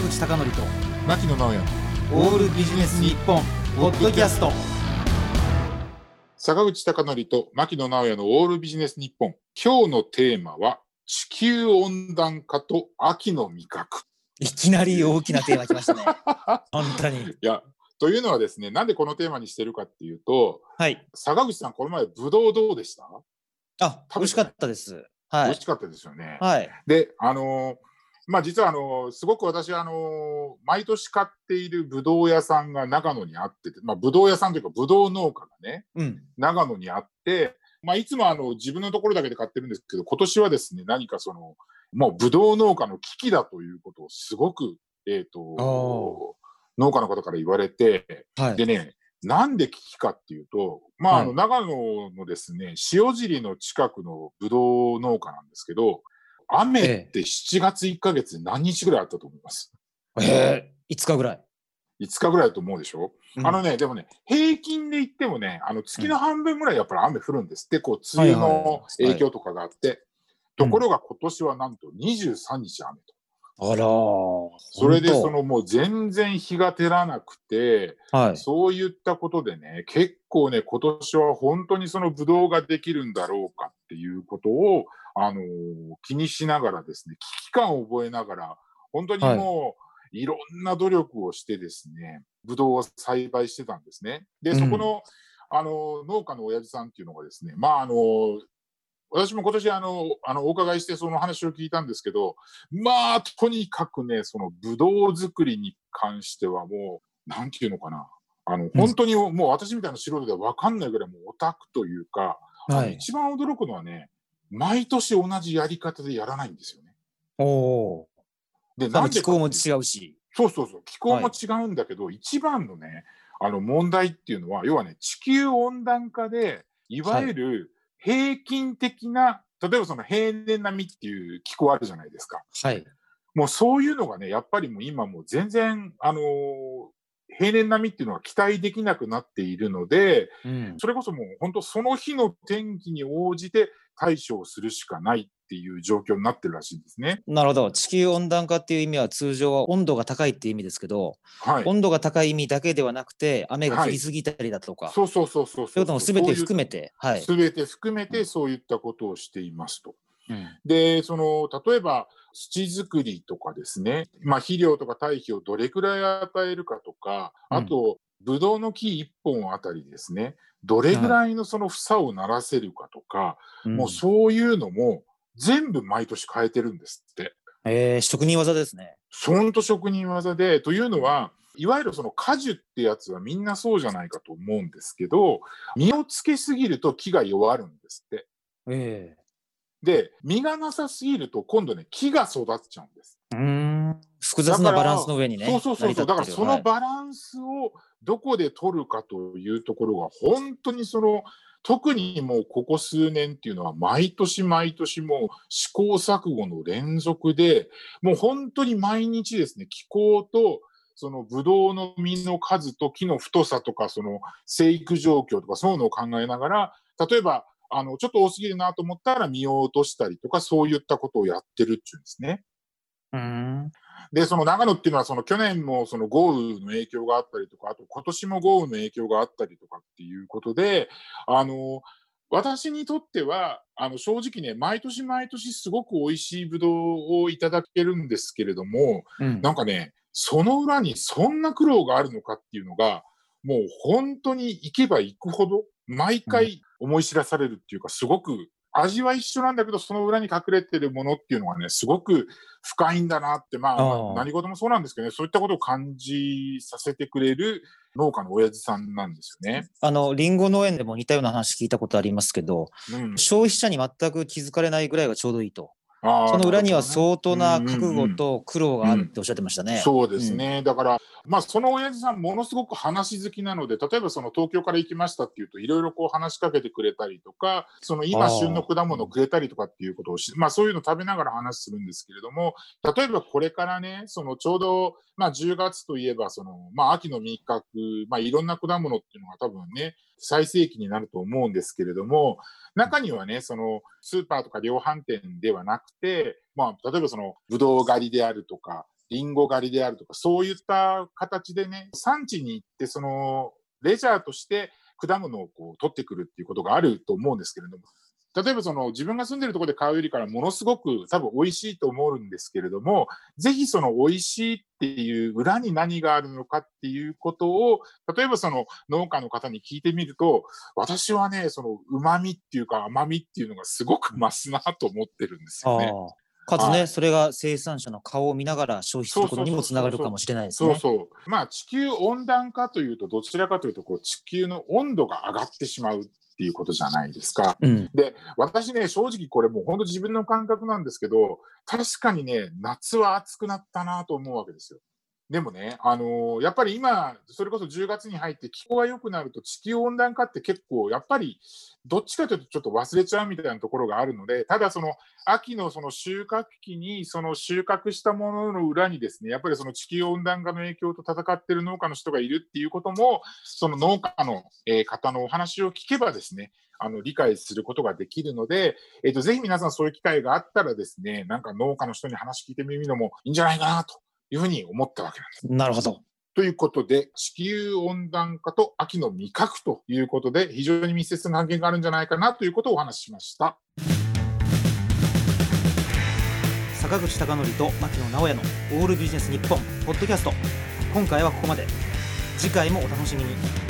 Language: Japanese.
坂口孝則と牧野直哉。オールビジネス日本ポッドキャスト。坂口孝則と牧野直哉のオールビジネス日本。今日のテーマは地球温暖化と秋の味覚。いきなり大きなテーマきましたね。本当に。いやというのはですねなんでこのテーマにしてるかっていうとはい。坂口さんこの前ブドウどうでした、あ美味しかったです。はい。美味しかったですよね、はい。であのーまあ実はあのーすごく私あのー毎年買っているブドウ屋さんが長野にあっててまあブドウ屋さんというかブドウ農家がねうん。長野にあって、まあ、いつもあの自分のところだけで買ってるんですけど、今年はですね、何かその、もうブドウ農家の危機だということをすごく、えっ、おと、農家の方から言われて、はい。でね、なんで危機かっていうと、まあ、あのはい。長野のですね、塩尻の近くのブドウ農家なんですけど、雨って7月1ヶ月で何日ぐらいあったと思います？えー、5日ぐらい、5日ぐらいだと思うでしょ、うん。あのね、でもね、平均で言ってもね、あの月の半分ぐらいやっぱり雨降るんですって、こう、梅雨の影響とかがあって、ところが今年はなんと23日雨と。あらー。それでそのもう全然日が照らなくて、はい。そういったことでね、結構ね、今年は本当にそのブドウができるんだろうかっていうことを、あのー気にしながらですね、危機感を覚えながら、本当にもう、いろんな努力をしてですね、ブドウを栽培してたんですね。で、そこの、あの、農家の親父さんっていうのがですね、まあ、あの、私も今年あの、あの、お伺いしてその話を聞いたんですけど、まあ、とにかくね、そのブドウ作りに関してはもう、なんていうのかな。あの、本当にもう私みたいな素人では分かんないぐらいもうオタクというか、はい一番驚くのはね、毎年同じやり方でやらないんですよね。おおで、ー多分気候も違うし。そうそうそう、気候も違うんだけど、一番のね、あの問題っていうのは、要はね、地球温暖化で、いわゆる平均的な、例えばその平年並みっていう気候あるじゃないですか。はい。もうそういうのがね、やっぱりもう今もう全然、あのー平年並みっていうのは期待できなくなっているので、うん。それこそもう本当その日の天気に応じて対処をするしかないっていう状況になってるらしいんですね。なるほど。地球温暖化っていう意味は通常は温度が高いっていう意味ですけど、はい。温度が高い意味だけではなくて雨が降りすぎたりだとか、そうそうそうそうそう。いうことも全て含めてはい、すべて含めうん。てそういったことをしていますと。うん。で、その、例えば土作りとかですね、まあ肥料とか堆肥をどれくらい与えるかとか、うん。あと、ブドウの木1本あたりですね、どれぐらいのその房をならせるかとか、もうそういうのも全部毎年変えてるんですって。えー、職人技ですね。ほんと職人技で、というのは、いわゆるその果樹ってやつはみんなそうじゃないかと思うんですけど、実をつけすぎると木が弱るんですって。えで、実がなさすぎると今度ね、木が育っちゃうんです。えうん複雑なバランスの上にね。そうそうそうそう。だからそのバランスをどこで取るかというところが、本当にその、特にもうここ数年っていうのは、毎年毎年もう試行錯誤の連続で、もう本当に毎日ですね、気候と、そのブドウの実の数と木の太さとか、その生育状況とか、そういうのを考えながら、例えば、あの、ちょっと多すぎるなと思ったら実を落としたりとか、そういったことをやってるっていうんですね。うんで、その長野っていうのは、その去年もその豪雨の影響があったりとか、あと今年も豪雨の影響があったりとかっていうことで、あの、私にとっては、あの、正直ね、毎年毎年すごく美味しいぶどうをいただけるんですけれども、うん。なんかね、その裏にそんな苦労があるのかっていうのが、もう本当に行けば行くほど、毎回思い知らされるっていうか、すごく味は一緒なんだけど、その裏に隠れてるものっていうのがね、すごく深いんだなって、まあ、何事もそうなんですけどね、そういったことを感じさせてくれる農家の親父さんなんですよね。あのリンゴ農園でも似たような話聞いたことありますけど、うん、消費者に全く気づかれないぐらいがちょうどいいと。その裏には相当な覚悟と苦労があるっておっしゃってましたね。そうですね。だから、まあ、その親父さん、ものすごく話好きなので、例えばその東京から行きましたっていうと、いろいろこう話しかけてくれたりとか、その今旬の果物をくれたりとかっていうことをし、まあ、そういうの食べながら話するんですけれども、例えばこれからね、そのちょうど、まあ、10月といえば、その、まあ、秋の味覚、まあ、いろんな果物っていうのが多分ね、最盛期になると思うんですけれども、中にはね、そのスーパーとか量販店ではなくて、まあ、例えばそのブドウ狩りであるとか、リンゴ狩りであるとか、そういった形でね、産地に行って、その、レジャーとして果物をこう取ってくるっていうことがあると思うんですけれども、例えばその自分が住んでるところで買うよりからものすごく多分美味しいと思うんですけれども、ぜひその美味しいっていう裏に何があるのかっていうことを、例えばその農家の方に聞いてみると、私はね、その旨味っていうか甘みっていうのがすごく増すなと思ってるんですよね。かつね、はい、それが生産者の顔を見ながら消費することにもつながるかもしれないですね。そうそうまあ地球温暖化というとどちらかというとこう地球の温度が上がってしまうっていうことじゃないですか。うん、で私ね正直これもう本当自分の感覚なんですけど確かにね夏は暑くなったなと思うわけですよ。でもね、あのー、やっぱり今、それこそ10月に入って気候が良くなると地球温暖化って結構、やっぱりどっちかというとちょっと忘れちゃうみたいなところがあるので、ただその秋のその収穫期にその収穫したものの裏にですね、やっぱりその地球温暖化の影響と戦ってる農家の人がいるっていうことも、その農家の方のお話を聞けばですね、あの理解することができるので、えっ、ー、と、ぜひ皆さんそういう機会があったらですね、なんか農家の人に話聞いてみるのもいいんじゃないかなというふうに思ったわけなんです。なるほど。ということで、地球温暖化と秋の味覚ということで、非常に密接な関係があるんじゃないかなということをお話ししました。坂口孝則と牧野直哉のオールビジネス日本ポッドキャスト。今回はここまで。次回もお楽しみに。